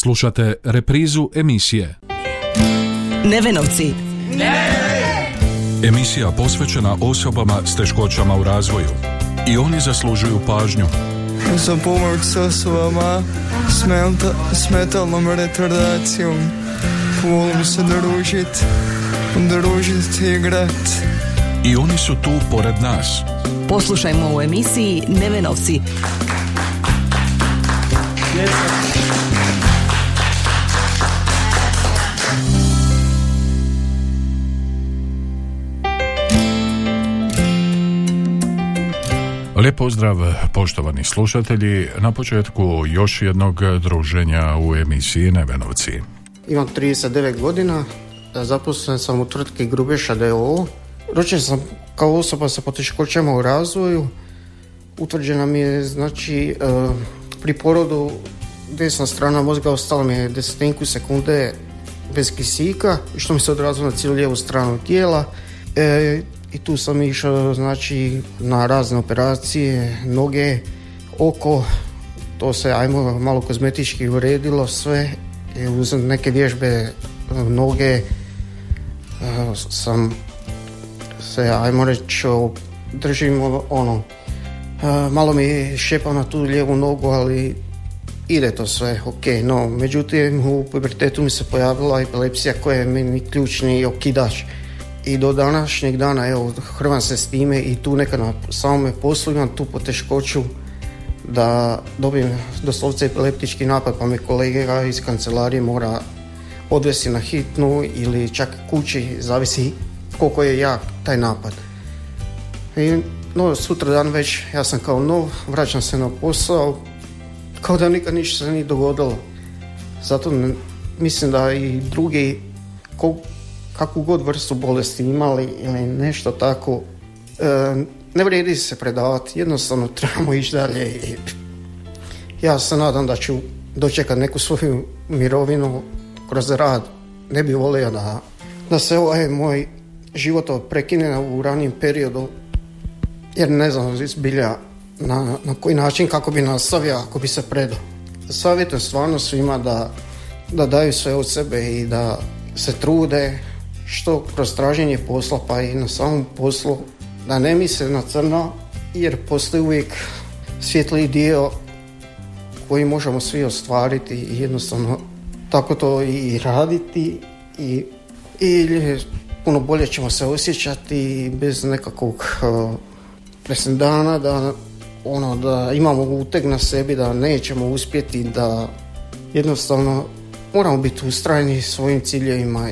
Slušate reprizu emisije Nevenovci. Emisija posvećena osobama s teškoćama u razvoju. I oni zaslužuju pažnju. za pomoć s osobama s, menta- s metalnom retardacijom. Volim se družit, družit i igrat. I oni su tu pored nas. Poslušajmo u emisiji Nevenovci. Lijep pozdrav poštovani slušatelji na početku još jednog druženja u emisiji Nevenovci. Imam 39 godina, zaposlen sam u tvrtki Grubeša D.O.O. Rođen sam kao osoba sa poteškoćama u razvoju. Utvrđena mi je, znači, e, pri porodu desna strana mozga ostala mi je desetinku sekunde bez kisika, što mi se odrazilo na cijelu lijevu stranu tijela. E, I tu sam išao, znači, na razne operacije, noge, oko, to se ajmo malo kozmetički uredilo sve. I uz neke vježbe e, noge e, sam se ajmo reći držim ono e, malo mi šepa na tu lijevu nogu ali ide to sve ok no međutim u pubertetu mi se pojavila epilepsija koja je meni ključni okidač i do današnjeg dana evo hrvam se s time i tu neka na samome poslu imam tu poteškoću da dobijem doslovce epileptički napad pa me kolega iz kancelarije mora odvesti na hitnu ili čak kući, zavisi koliko je jak taj napad. I, no, sutra dan već ja sam kao nov, vraćam se na posao, kao da nikad ništa se nije dogodilo. Zato mislim da i drugi, kakvu god vrstu bolesti imali ili nešto tako, e, ne vrijedi se predavati, jednostavno trebamo ići dalje i ja se nadam da ću dočekat neku svoju mirovinu kroz rad. Ne bi volio da, da se ovaj moj život prekine u ranijem periodu, jer ne znam zbilja na, na koji način kako bi nastavio ako bi se predao. Savjetujem stvarno svima da, da daju sve od sebe i da se trude što kroz traženje posla pa i na samom poslu da ne misle na crno jer postoji uvijek svjetliji dio koji možemo svi ostvariti i jednostavno tako to i raditi i, i puno bolje ćemo se osjećati bez nekakvog uh, da ono da imamo uteg na sebi da nećemo uspjeti da jednostavno moramo biti ustrajni svojim ciljevima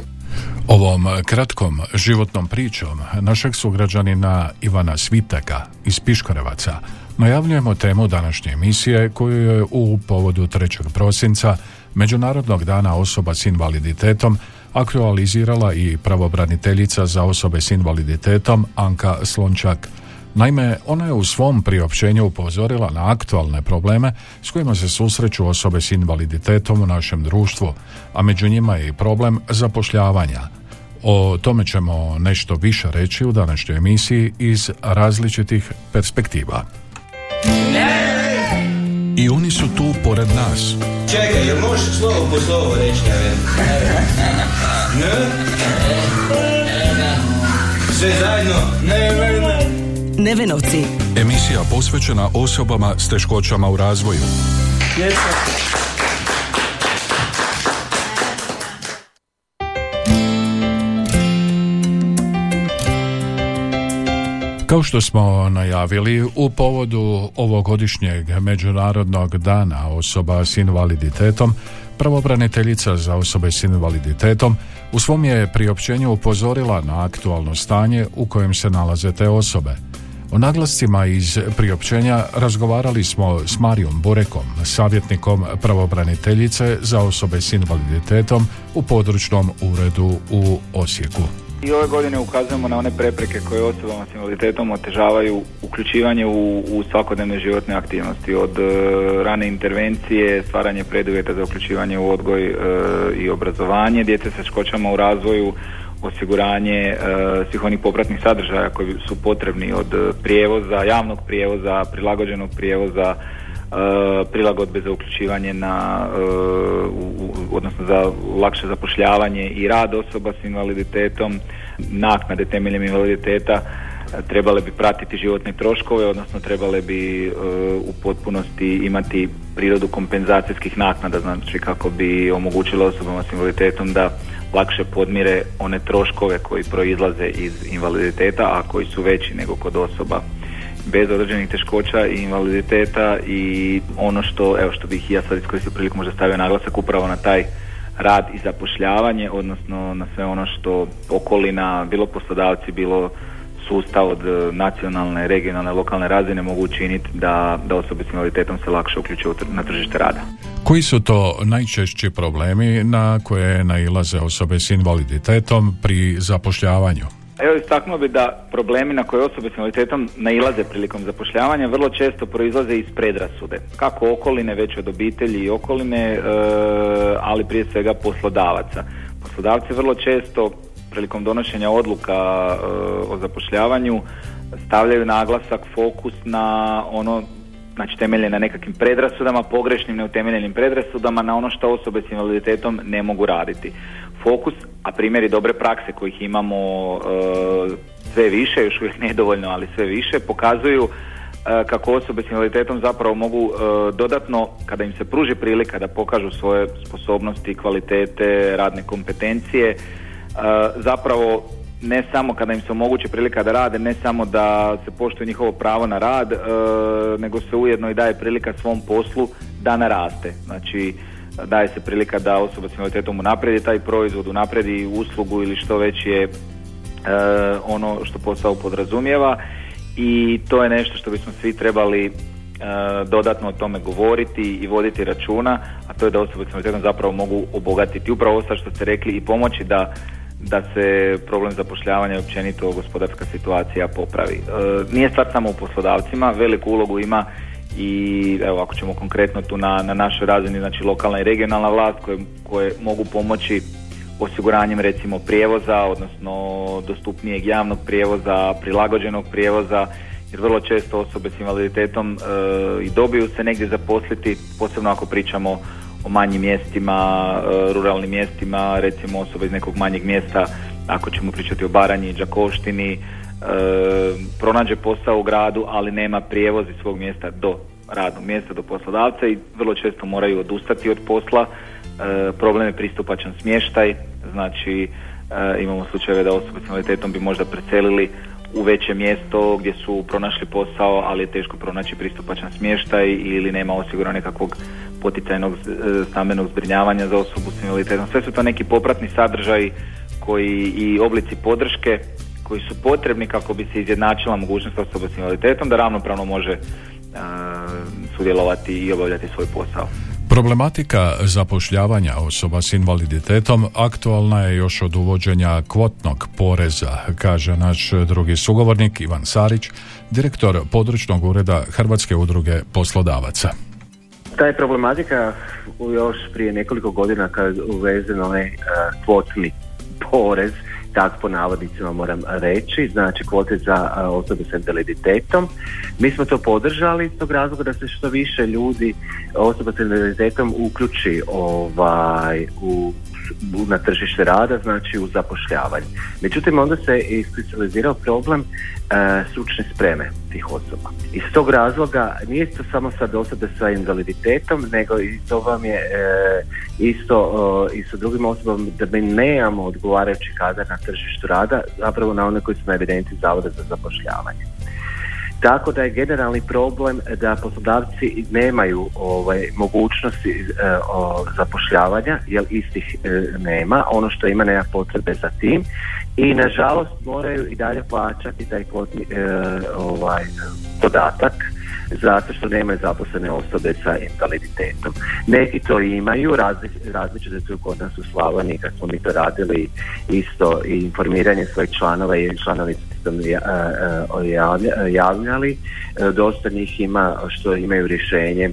Ovom kratkom životnom pričom našeg sugrađanina Ivana Svitaka iz Piškorevaca najavljujemo temu današnje emisije koju je u povodu 3. prosinca Međunarodnog dana osoba s invaliditetom aktualizirala i pravobraniteljica za osobe s invaliditetom Anka Slončak. Naime, ona je u svom priopćenju upozorila na aktualne probleme s kojima se susreću osobe s invaliditetom u našem društvu, a među njima je i problem zapošljavanja. O tome ćemo nešto više reći u današnjoj emisiji iz različitih perspektiva. I oni su tu pored nas. Čekaj, jel možeš slovo po slovo reći, ne? Sve zajedno? Ne, ne, ne. Nevenovci. Emisija posvećena osobama s teškoćama u razvoju. Kao što smo najavili, u povodu ovogodišnjeg Međunarodnog dana osoba s invaliditetom, pravobraniteljica za osobe s invaliditetom u svom je priopćenju upozorila na aktualno stanje u kojem se nalaze te osobe. O naglascima iz priopćenja razgovarali smo s Marijom Burekom, savjetnikom pravobraniteljice za osobe s invaliditetom u područnom uredu u Osijeku. I ove godine ukazujemo na one prepreke koje osobama s invaliditetom otežavaju uključivanje u, u svakodnevne životne aktivnosti od e, rane intervencije, stvaranje preduvjeta za uključivanje u odgoj e, i obrazovanje djece sa teškoćama u razvoju, osiguranje e, svih onih popratnih sadržaja koji su potrebni od prijevoza, javnog prijevoza, prilagođenog prijevoza, e, prilagodbe za uključivanje na, e, odnosno za lakše zapošljavanje i rad osoba s invaliditetom, naknade temeljem invaliditeta trebale bi pratiti životne troškove, odnosno trebale bi u potpunosti imati prirodu kompenzacijskih naknada, znači kako bi omogućilo osobama s invaliditetom da lakše podmire one troškove koji proizlaze iz invaliditeta, a koji su veći nego kod osoba bez određenih teškoća i invaliditeta i ono što, evo što bih ja sad iskoristio priliku možda stavio naglasak upravo na taj rad i zapošljavanje, odnosno na sve ono što okolina, bilo poslodavci, bilo sustav od nacionalne, regionalne, lokalne razine mogu učiniti da, da osobe s invaliditetom se lakše uključuju na tržište rada. Koji su to najčešći problemi na koje nailaze osobe s invaliditetom pri zapošljavanju? Evo istaknuo bi da problemi na koje osobe s invaliditetom nailaze prilikom zapošljavanja vrlo često proizlaze iz predrasude. Kako okoline, već od obitelji i okoline, e, ali prije svega poslodavaca. Poslodavci vrlo često prilikom donošenja odluka e, o zapošljavanju stavljaju naglasak, fokus na ono znači temelje na nekakvim predrasudama, pogrešnim neutemeljenim predrasudama na ono što osobe s invaliditetom ne mogu raditi. Fokus, a primjeri dobre prakse kojih imamo e, sve više, još uvijek nedovoljno, ali sve više, pokazuju e, kako osobe s invaliditetom zapravo mogu e, dodatno, kada im se pruži prilika da pokažu svoje sposobnosti, kvalitete, radne kompetencije, zapravo ne samo kada im se omogući prilika da rade, ne samo da se poštuje njihovo pravo na rad, e, nego se ujedno i daje prilika svom poslu da naraste. Znači, daje se prilika da osoba s invaliditetom unapredi taj proizvod, unapredi uslugu ili što već je e, ono što posao podrazumijeva i to je nešto što bismo svi trebali e, dodatno o tome govoriti i voditi računa, a to je da osobe s invaliditetom zapravo mogu obogatiti upravo ovo što ste rekli i pomoći da da se problem zapošljavanja i općenito gospodarska situacija popravi. E, nije stvar samo u poslodavcima, veliku ulogu ima i evo ako ćemo konkretno tu na, na našoj razini, znači lokalna i regionalna vlast koje, koje mogu pomoći osiguranjem recimo prijevoza, odnosno dostupnijeg javnog prijevoza, prilagođenog prijevoza, jer vrlo često osobe s invaliditetom e, i dobiju se negdje zaposliti, posebno ako pričamo o manjim mjestima, e, ruralnim mjestima, recimo osoba iz nekog manjeg mjesta, ako ćemo pričati o Baranji, Đakoštini, e, pronađe posao u gradu, ali nema prijevoz iz svog mjesta do radnog mjesta, do poslodavca i vrlo često moraju odustati od posla. E, problem je pristupačan smještaj, znači imamo slučajeve da osobe s invaliditetom bi možda preselili u veće mjesto gdje su pronašli posao, ali je teško pronaći pristupačan smještaj ili nema osigurano nekakvog poticajnog e, stambenog zbrinjavanja za osobu s invaliditetom. Sve su to neki popratni sadržaji koji i oblici podrške koji su potrebni kako bi se izjednačila mogućnost osoba s invaliditetom da ravnopravno može e, sudjelovati i obavljati svoj posao. Problematika zapošljavanja osoba s invaliditetom aktualna je još od uvođenja kvotnog poreza, kaže naš drugi sugovornik Ivan Sarić, direktor područnog ureda Hrvatske udruge poslodavaca. Ta je problematika još prije nekoliko godina kad uvezen onaj uh, kvotni porez tak po navodnicima moram reći, znači kvote za osobe s invaliditetom. Mi smo to podržali iz tog razloga da se što više ljudi osoba s invaliditetom uključi ovaj, u na tržište rada, znači u zapošljavanje. Međutim, onda se iskristalizirao problem e, stručne spreme tih osoba. Iz tog razloga nije to samo sad osobe sa invaliditetom, nego i to vam je e, isto i sa drugim osobama da mi nemamo odgovarajući kadar na tržištu rada, zapravo na one koji su na evidenciji Zavoda za zapošljavanje. Tako da je generalni problem da poslodavci nemaju ovaj, mogućnosti e, zapošljavanja, jer istih e, nema, ono što ima nema potrebe za tim. I nažalost moraju i dalje plaćati taj kvotni e, ovaj, podatak zato što nemaju zaposlene osobe sa invaliditetom. Neki to imaju, različite su kod nas u Slavoniji kad smo mi to radili isto i informiranje svojih članova i članovi javljali. Dosta njih ima što imaju rješenje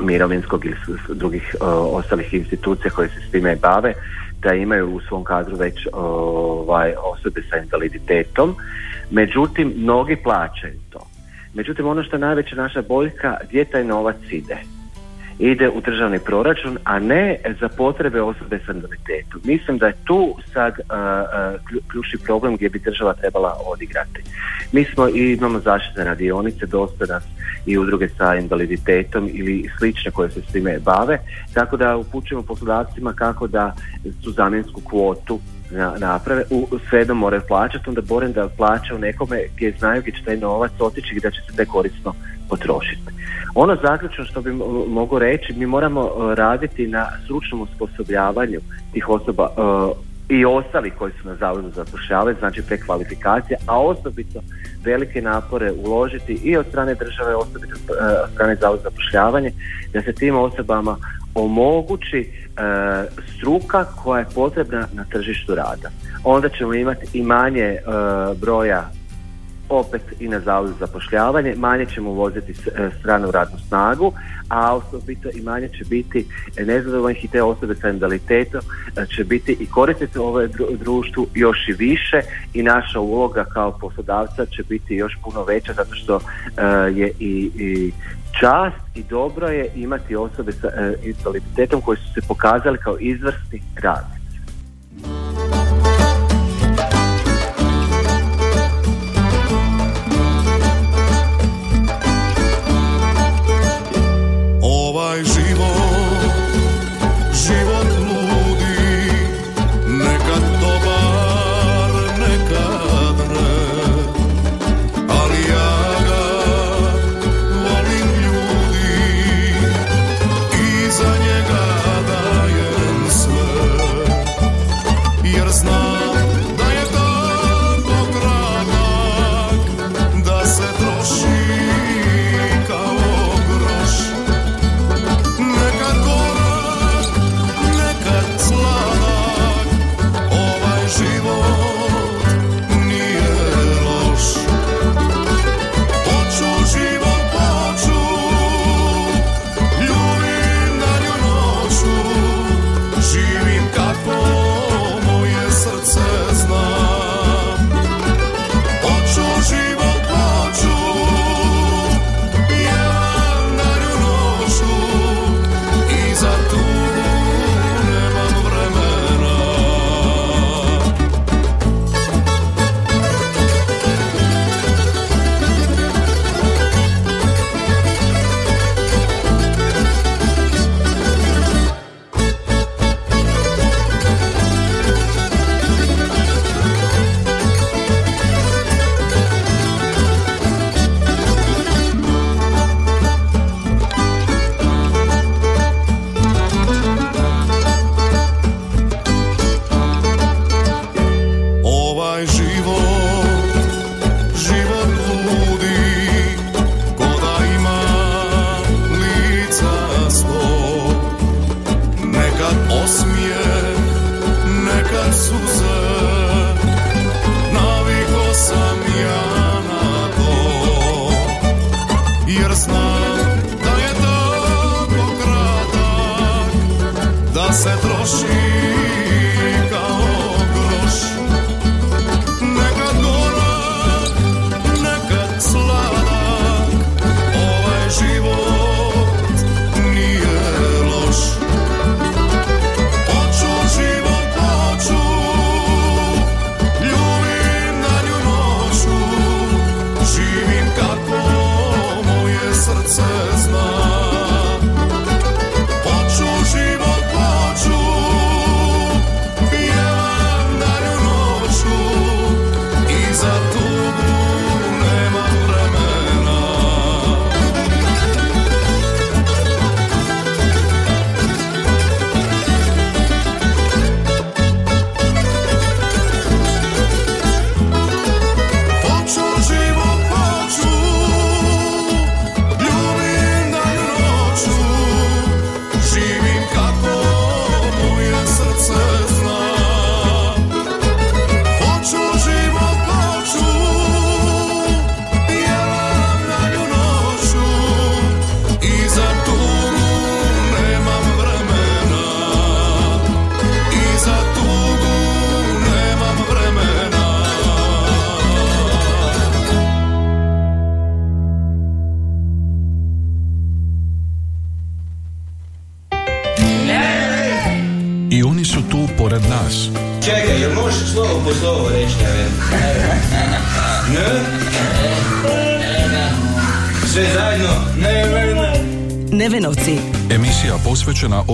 mirovinskog ili drugih ostalih institucija koje se s time bave da imaju u svom kadru već ovaj, osobe sa invaliditetom. Međutim, mnogi plaćaju to. Međutim, ono što je najveća naša boljka, gdje taj novac ide? ide u državni proračun, a ne za potrebe osobe s invaliditetom. Mislim da je tu sad ključni problem gdje bi država trebala odigrati. Mi smo i imamo zaštitne radionice, dosta nas i udruge sa invaliditetom ili slične koje se s time bave, tako da upućujemo poslodavcima kako da su zamjensku kvotu naprave, u, svejedno moraju plaćati, onda borem da plaća u nekome gdje znaju gdje će taj novac otići i da će se te korisno potrošiti. Ono zaključno što bi mogu reći, mi moramo e, raditi na stručnom osposobljavanju tih osoba e, i ostalih koji su na zavodu za zapošljavanje, znači prekvalifikacija, a osobito velike napore uložiti i od strane države, osobito e, od strane zavoda za zapošljavanje, da se tim osobama omogući struka koja je potrebna na tržištu rada. Onda ćemo imati i manje broja opet i na zavodu za zapošljavanje, manje ćemo uvoziti e, stranu radnu snagu, a osobito i manje će biti nezadovoljnih i te osobe sa invaliditetom e, će biti i koristiti ove društvu još i više i naša uloga kao poslodavca će biti još puno veća zato što e, je i, i čast i dobro je imati osobe sa invaliditetom koji su se pokazali kao izvrsni rad.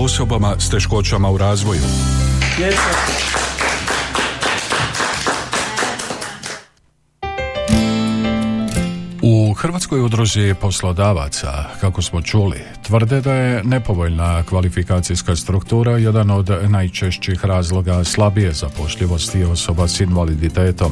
Osobama s teškoćama u razvoju. U Hrvatskoj udruzi poslodavaca, kako smo čuli, tvrde da je nepovoljna kvalifikacijska struktura jedan od najčešćih razloga slabije zapošljivosti osoba s invaliditetom.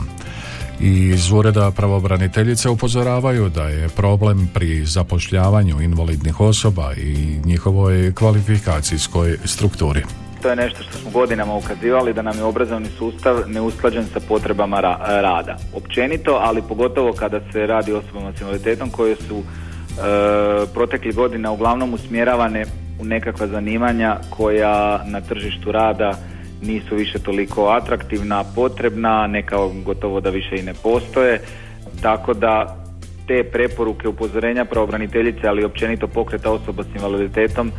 I iz ureda pravobraniteljice upozoravaju da je problem pri zapošljavanju invalidnih osoba i njihovoj kvalifikacijskoj strukturi. To je nešto što smo godinama ukazivali da nam je obrazovni sustav neusklađen sa potrebama ra- rada. Općenito, ali pogotovo kada se radi o osobama s invaliditetom koje su e, proteklih godina uglavnom usmjeravane u nekakva zanimanja koja na tržištu rada nisu više toliko atraktivna, potrebna, neka gotovo da više i ne postoje. Tako da te preporuke, upozorenja pravobraniteljice, ali općenito pokreta osoba s invaliditetom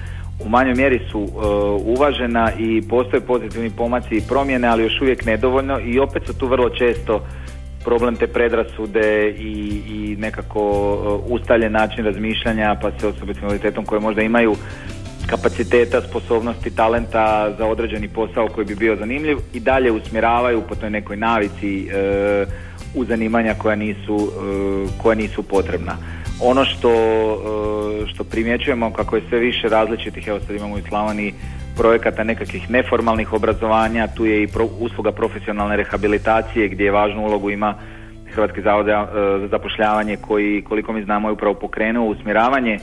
u manjoj mjeri su e, uvažena i postoje pozitivni pomaci i promjene, ali još uvijek nedovoljno i opet su tu vrlo često problem te predrasude i, i nekako e, ustaljen način razmišljanja pa se osobe s invaliditetom koje možda imaju kapaciteta, sposobnosti, talenta za određeni posao koji bi bio zanimljiv i dalje usmjeravaju po toj nekoj navici e, u zanimanja koja nisu, koja nisu potrebna. Ono što, e, što primjećujemo kako je sve više različitih, evo sad imamo u Slavoniji projekata nekakvih neformalnih obrazovanja, tu je i usluga profesionalne rehabilitacije gdje je važnu ulogu ima Hrvatski zavod za e, zapošljavanje koji koliko mi znamo je upravo pokrenuo usmjeravanje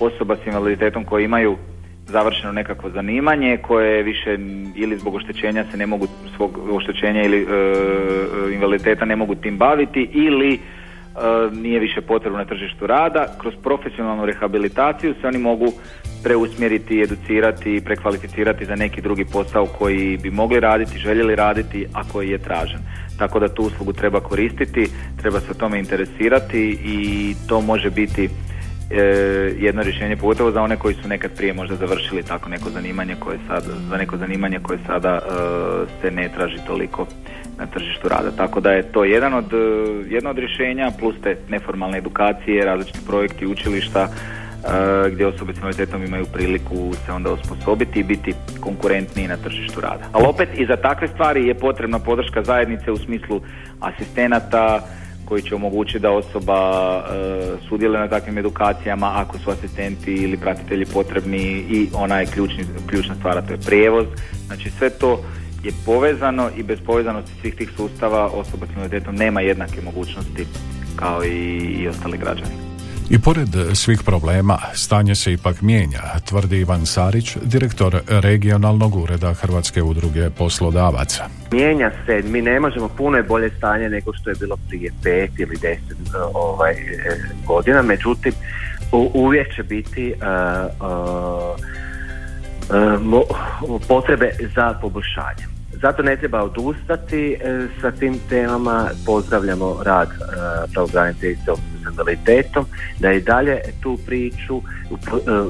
osoba s invaliditetom koji imaju završeno nekakvo zanimanje koje više ili zbog oštećenja se ne mogu svog oštećenja ili e, invaliditeta ne mogu tim baviti ili E, nije više potrebno na tržištu rada. Kroz profesionalnu rehabilitaciju se oni mogu preusmjeriti, educirati i prekvalificirati za neki drugi posao koji bi mogli raditi, željeli raditi, a koji je tražen. Tako da tu uslugu treba koristiti, treba se o tome interesirati i to može biti e, jedno rješenje pogotovo za one koji su nekad prije možda završili tako neko zanimanje koje sad, za neko zanimanje koje sada e, se ne traži toliko na tržištu rada. Tako da je to jedan od, e, jedno od rješenja plus te neformalne edukacije, različiti projekti učilišta e, gdje osobe s invaliditetom imaju priliku se onda osposobiti i biti konkurentniji na tržištu rada. Ali opet i za takve stvari je potrebna podrška zajednice u smislu asistenata koji će omogućiti da osoba e, sudjeluje na takvim edukacijama ako su asistenti ili pratitelji potrebni i ona je ključni, ključna stvar, to je prijevoz. Znači sve to je povezano i bez povezanosti svih tih sustava osoba s invaliditetom nema jednake mogućnosti kao i, i ostali građani. I pored svih problema, stanje se ipak mijenja, tvrdi Ivan Sarić, direktor regionalnog ureda Hrvatske udruge poslodavaca. Mijenja se, mi ne možemo puno je bolje stanje nego što je bilo prije pet ili deset ovaj, godina, međutim uvijek će biti uh, uh, potrebe za poboljšanje. Zato ne treba odustati e, sa tim temama. Pozdravljamo rad e, pravobraniteljice s invaliditetom, da i dalje tu priču e,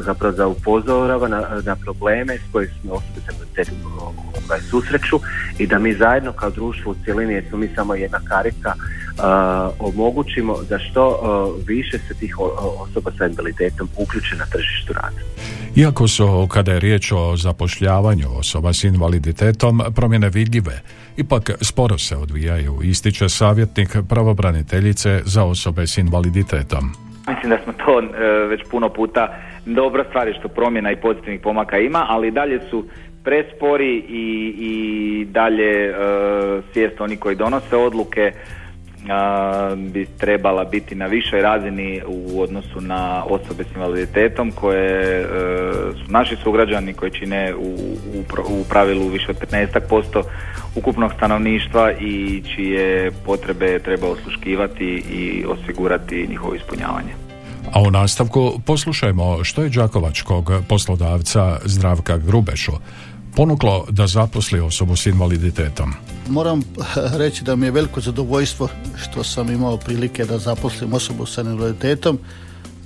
zapravo da upozorava na, na probleme s kojima smo osobe s invaliditetom ovaj, susreću i da mi zajedno kao društvo u cjelini, jer smo mi samo jedna karika, omogućimo da što više se tih osoba sa invaliditetom uključe na tržištu rada. Iako su, kada je riječ o zapošljavanju osoba s invaliditetom, promjene vidljive, ipak sporo se odvijaju, ističe savjetnik pravobraniteljice za osobe s invaliditetom. Mislim da smo to e, već puno puta dobra stvar je što promjena i pozitivnih pomaka ima, ali dalje su prespori i, i dalje e, svijest oni koji donose odluke bi trebala biti na višoj razini u odnosu na osobe s invaliditetom koje e, su naši sugrađani koji čine u, u, pravilu više od 15% ukupnog stanovništva i čije potrebe treba osluškivati i osigurati njihovo ispunjavanje. A u nastavku poslušajmo što je Đakovačkog poslodavca Zdravka Grubešu ponuklo da zaposli osobu s invaliditetom? Moram reći da mi je veliko zadovoljstvo što sam imao prilike da zaposlim osobu s invaliditetom.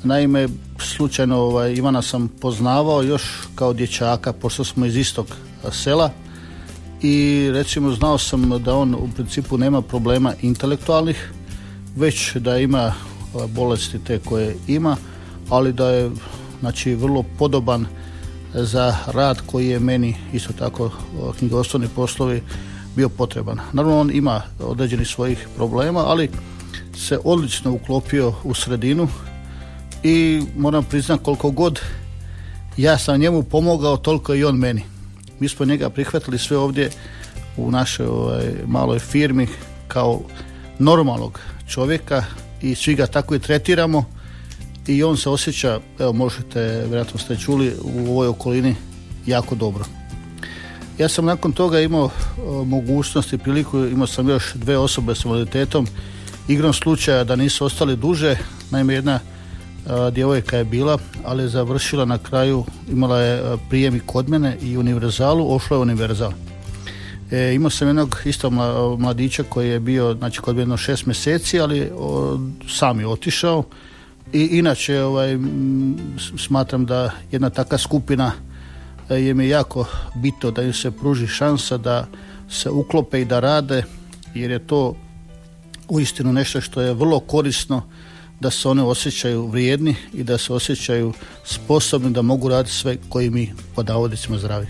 Naime, slučajno ovaj, Ivana sam poznavao još kao dječaka, pošto smo iz istog sela i recimo znao sam da on u principu nema problema intelektualnih, već da ima bolesti te koje ima, ali da je znači vrlo podoban za rad koji je meni isto tako knjigovodstveni poslovi bio potreban. Naravno on ima određenih svojih problema, ali se odlično uklopio u sredinu i moram priznati koliko god ja sam njemu pomogao, toliko i on meni. Mi smo njega prihvatili sve ovdje u našoj ovaj, maloj firmi kao normalnog čovjeka i svi ga tako i tretiramo i on se osjeća, evo možete, vjerojatno ste čuli, u ovoj okolini jako dobro. Ja sam nakon toga imao mogućnost i priliku, imao sam još dve osobe s invaliditetom, igrom slučaja da nisu ostali duže, naime jedna djevojka je bila, ali je završila na kraju, imala je prijem i kod mene i univerzalu, ošla je univerzal. E, imao sam jednog isto mladića koji je bio, znači kod jedno šest mjeseci, ali sam je otišao i inače ovaj, smatram da jedna takva skupina e, je mi jako bitno da im se pruži šansa da se uklope i da rade jer je to uistinu nešto što je vrlo korisno da se one osjećaju vrijedni i da se osjećaju sposobni da mogu raditi sve koji mi pod navodicima zdravi.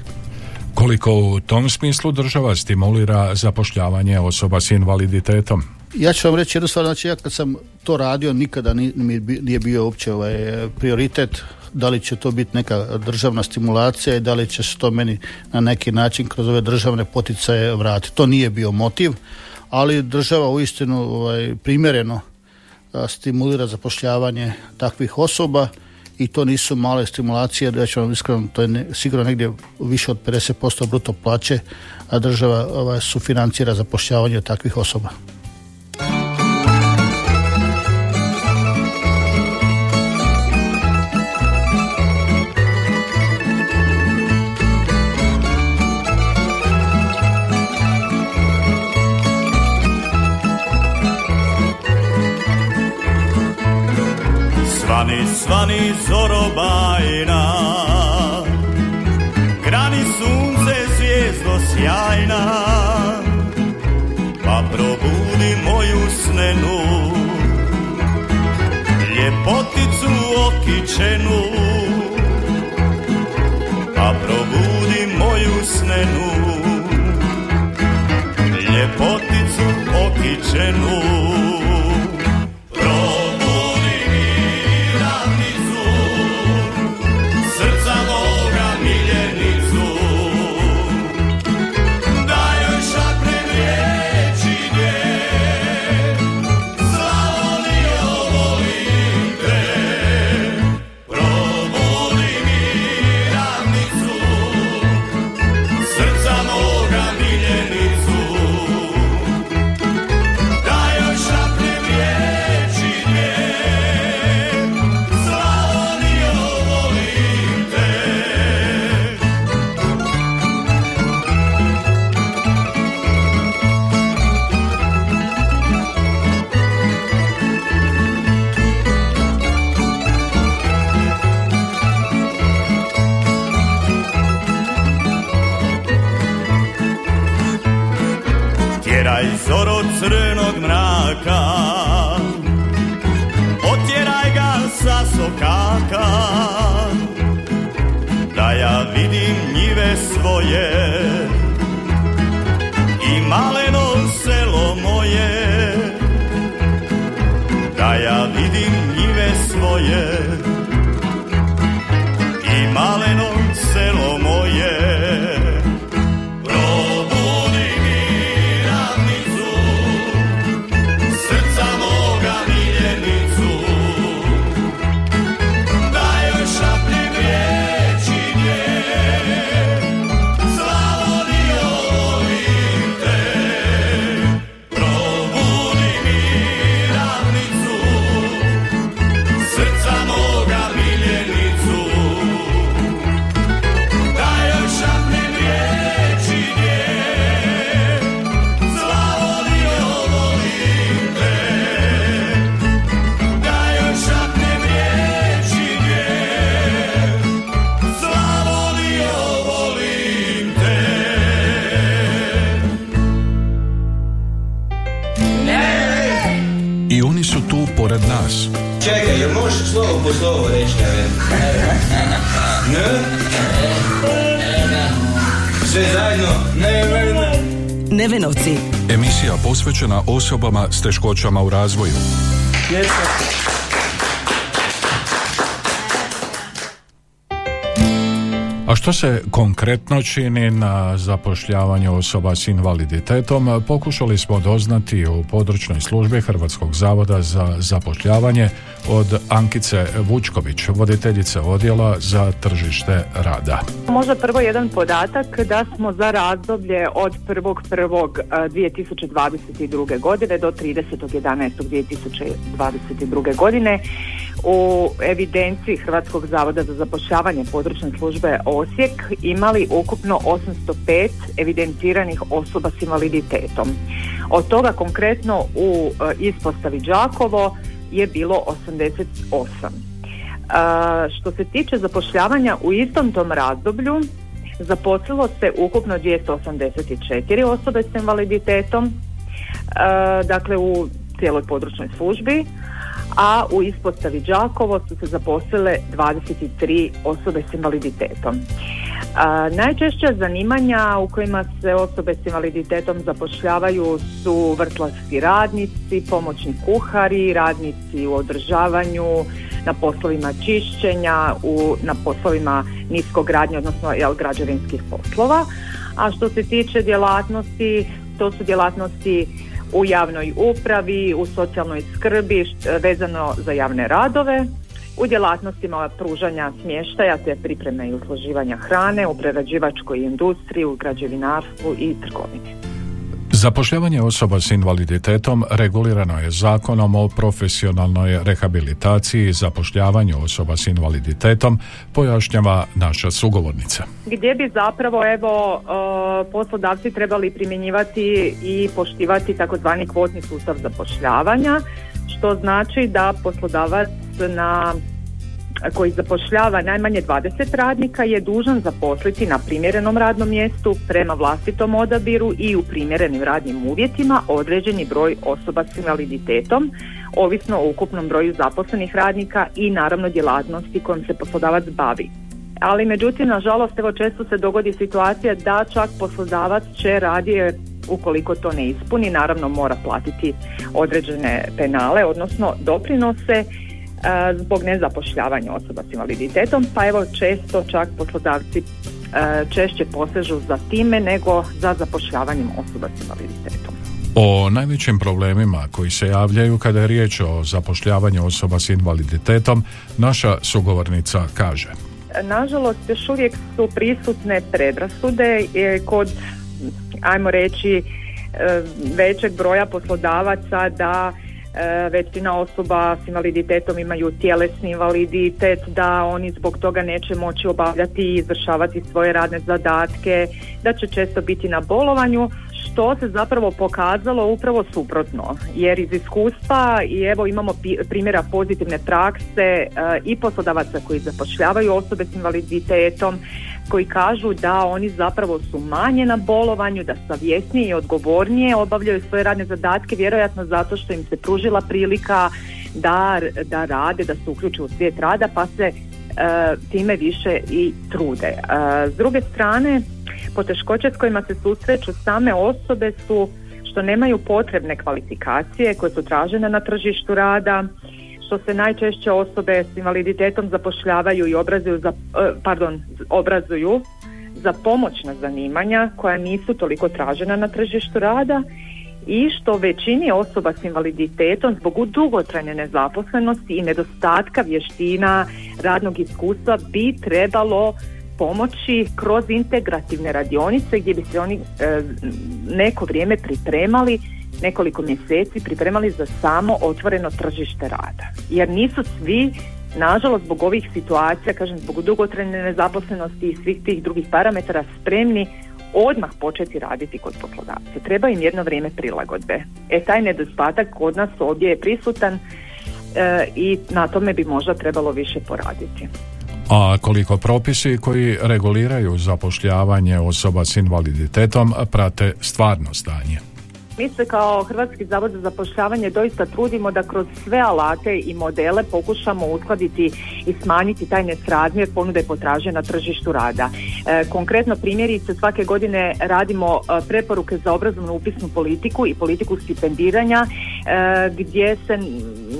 Koliko u tom smislu država stimulira zapošljavanje osoba s invaliditetom? Ja ću vam reći jednu stvar, znači ja kad sam to radio nikada nije bio uopće ovaj prioritet da li će to biti neka državna stimulacija i da li će se to meni na neki način kroz ove državne poticaje vratiti. To nije bio motiv, ali država uistinu ovaj, primjereno stimulira zapošljavanje takvih osoba i to nisu male stimulacije, ja ću vam iskreno, to je sigurno negdje više od 50% bruto plaće, a država ovaj, sufinancira zapošljavanje takvih osoba. Svani, svani zorobajna. Grani sunce zvijezdo sjajna. Pa probudi moju snenu. Ljepoticu okičenu Pa probudi moju snenu. Ljepoticu okičenu osobama s teškoćama u razvoju. Što se konkretno čini na zapošljavanju osoba s invaliditetom, pokušali smo doznati u područnoj službi Hrvatskog zavoda za zapošljavanje od Ankice Vučković, voditeljice odjela za tržište rada. Možda prvo jedan podatak da smo za razdoblje od 1.1.2022. godine do 30.11.2022. godine u evidenciji Hrvatskog zavoda za zapošljavanje područne službe Osijek imali ukupno 805 evidentiranih osoba s invaliditetom. Od toga konkretno u e, ispostavi Đakovo je bilo 88. E, što se tiče zapošljavanja u istom tom razdoblju zaposlilo se ukupno 284 osobe s invaliditetom, e, dakle u cijeloj područnoj službi, a u ispostavi Đakovo su se zaposlile 23 osobe s invaliditetom. A, najčešća zanimanja u kojima se osobe s invaliditetom zapošljavaju su vrtlarski radnici, pomoćni kuhari, radnici u održavanju, na poslovima čišćenja, u, na poslovima niskogradnje, odnosno jel, građevinskih poslova. A što se tiče djelatnosti, to su djelatnosti u javnoj upravi, u socijalnoj skrbi vezano za javne radove, u djelatnostima pružanja smještaja te pripreme i usluživanja hrane, u prerađivačkoj industriji, u građevinarstvu i trgovini. Zapošljavanje osoba s invaliditetom regulirano je zakonom o profesionalnoj rehabilitaciji i zapošljavanju osoba s invaliditetom, pojašnjava naša sugovornica. Gdje bi zapravo evo e, poslodavci trebali primjenjivati i poštivati takozvani kvotni sustav zapošljavanja, što znači da poslodavac na koji zapošljava najmanje 20 radnika je dužan zaposliti na primjerenom radnom mjestu prema vlastitom odabiru i u primjerenim radnim uvjetima određeni broj osoba s invaliditetom ovisno o ukupnom broju zaposlenih radnika i naravno djelatnosti kojom se poslodavac bavi. Ali međutim, nažalost, evo često se dogodi situacija da čak poslodavac će radije ukoliko to ne ispuni, naravno mora platiti određene penale, odnosno doprinose zbog nezapošljavanja osoba s invaliditetom, pa evo često čak poslodavci češće posežu za time nego za zapošljavanjem osoba s invaliditetom. O najvećim problemima koji se javljaju kada je riječ o zapošljavanju osoba s invaliditetom, naša sugovornica kaže. Nažalost, još uvijek su prisutne predrasude kod, ajmo reći, e, većeg broja poslodavaca da većina osoba s invaliditetom imaju tjelesni invaliditet, da oni zbog toga neće moći obavljati i izvršavati svoje radne zadatke, da će često biti na bolovanju, što se zapravo pokazalo upravo suprotno. Jer iz iskustva i evo imamo primjera pozitivne prakse e, i poslodavaca koji zapošljavaju osobe s invaliditetom, koji kažu da oni zapravo su manje na bolovanju, da savjesnije i odgovornije obavljaju svoje radne zadatke, vjerojatno zato što im se pružila prilika da, da rade, da se uključe u svijet rada, pa se e, time više i trude. E, s druge strane, poteškoće s kojima se susreću same osobe su što nemaju potrebne kvalifikacije koje su tražene na tržištu rada, što se najčešće osobe s invaliditetom zapošljavaju i obrazuju za, e, pardon, obrazuju za pomoćna zanimanja koja nisu toliko tražena na tržištu rada i što većini osoba s invaliditetom zbog dugotrajne nezaposlenosti i nedostatka vještina radnog iskustva bi trebalo pomoći kroz integrativne radionice gdje bi se oni e, neko vrijeme pripremali nekoliko mjeseci pripremali za samo otvoreno tržište rada. Jer nisu svi, nažalost, zbog ovih situacija, kažem, zbog dugotrajne nezaposlenosti i svih tih drugih parametara spremni odmah početi raditi kod poslodavca. Treba im jedno vrijeme prilagodbe. E taj nedostatak kod nas ovdje je prisutan e, i na tome bi možda trebalo više poraditi. A koliko propisi koji reguliraju zapošljavanje osoba s invaliditetom prate stvarno stanje? Mi se kao Hrvatski zavod za zapošljavanje doista trudimo da kroz sve alate i modele pokušamo uskladiti i smanjiti taj nesrazmjer ponude i potražnje na tržištu rada. E, konkretno primjerice svake godine radimo e, preporuke za obrazovnu upisnu politiku i politiku stipendiranja e, gdje se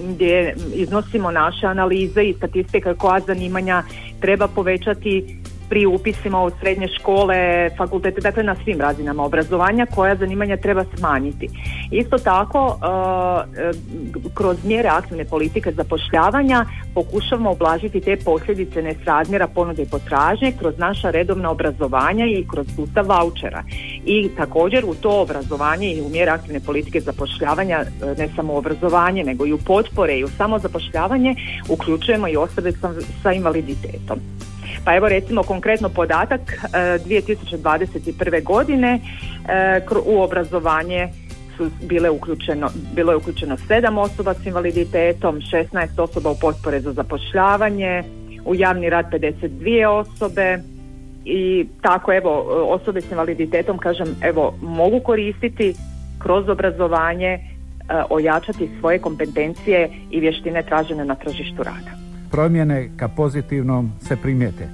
gdje iznosimo naše analize i statistike koja zanimanja treba povećati pri upisima u srednje škole, fakultete, dakle na svim razinama obrazovanja koja zanimanja treba smanjiti. Isto tako, uh, kroz mjere aktivne politike zapošljavanja pokušavamo oblažiti te posljedice nesrazmjera ponude i potražnje kroz naša redovna obrazovanja i kroz sustav vouchera. I također u to obrazovanje i u mjere aktivne politike zapošljavanja, uh, ne samo u obrazovanje, nego i u potpore i u samozapošljavanje uključujemo i osobe sa invaliditetom. Pa evo recimo konkretno podatak 2021. E, godine e, u obrazovanje su bile uključeno, bilo je uključeno 7 osoba s invaliditetom, 16 osoba u potpore za zapošljavanje, u javni rad 52 osobe i tako evo osobe s invaliditetom kažem evo mogu koristiti kroz obrazovanje e, ojačati svoje kompetencije i vještine tražene na tržištu rada promjene ka pozitivnom se primijete?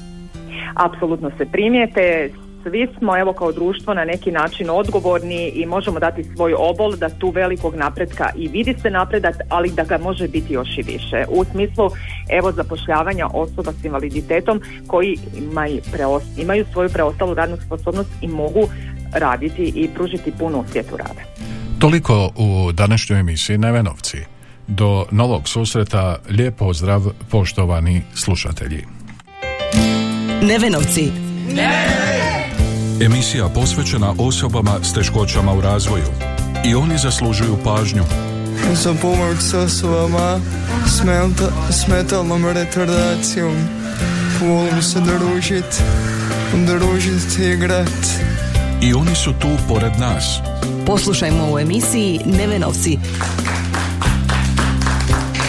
Apsolutno se primijete. Svi smo evo kao društvo na neki način odgovorni i možemo dati svoj obol da tu velikog napretka i vidi se napredak, ali da ga može biti još i više. U smislu evo zapošljavanja osoba s invaliditetom koji imaju, imaju svoju preostalu radnu sposobnost i mogu raditi i pružiti punu svijetu rada. Toliko u današnjoj emisiji Nevenovci. Do novog susreta, lijep pozdrav poštovani slušatelji. Nevenovci. Ne! Emisija posvećena osobama s teškoćama u razvoju. I oni zaslužuju pažnju. Za pomoć s osobama s metalnom retardacijom. Volim se družit, družit igrat. I oni su tu pored nas. Poslušajmo u emisiji Nevenovci.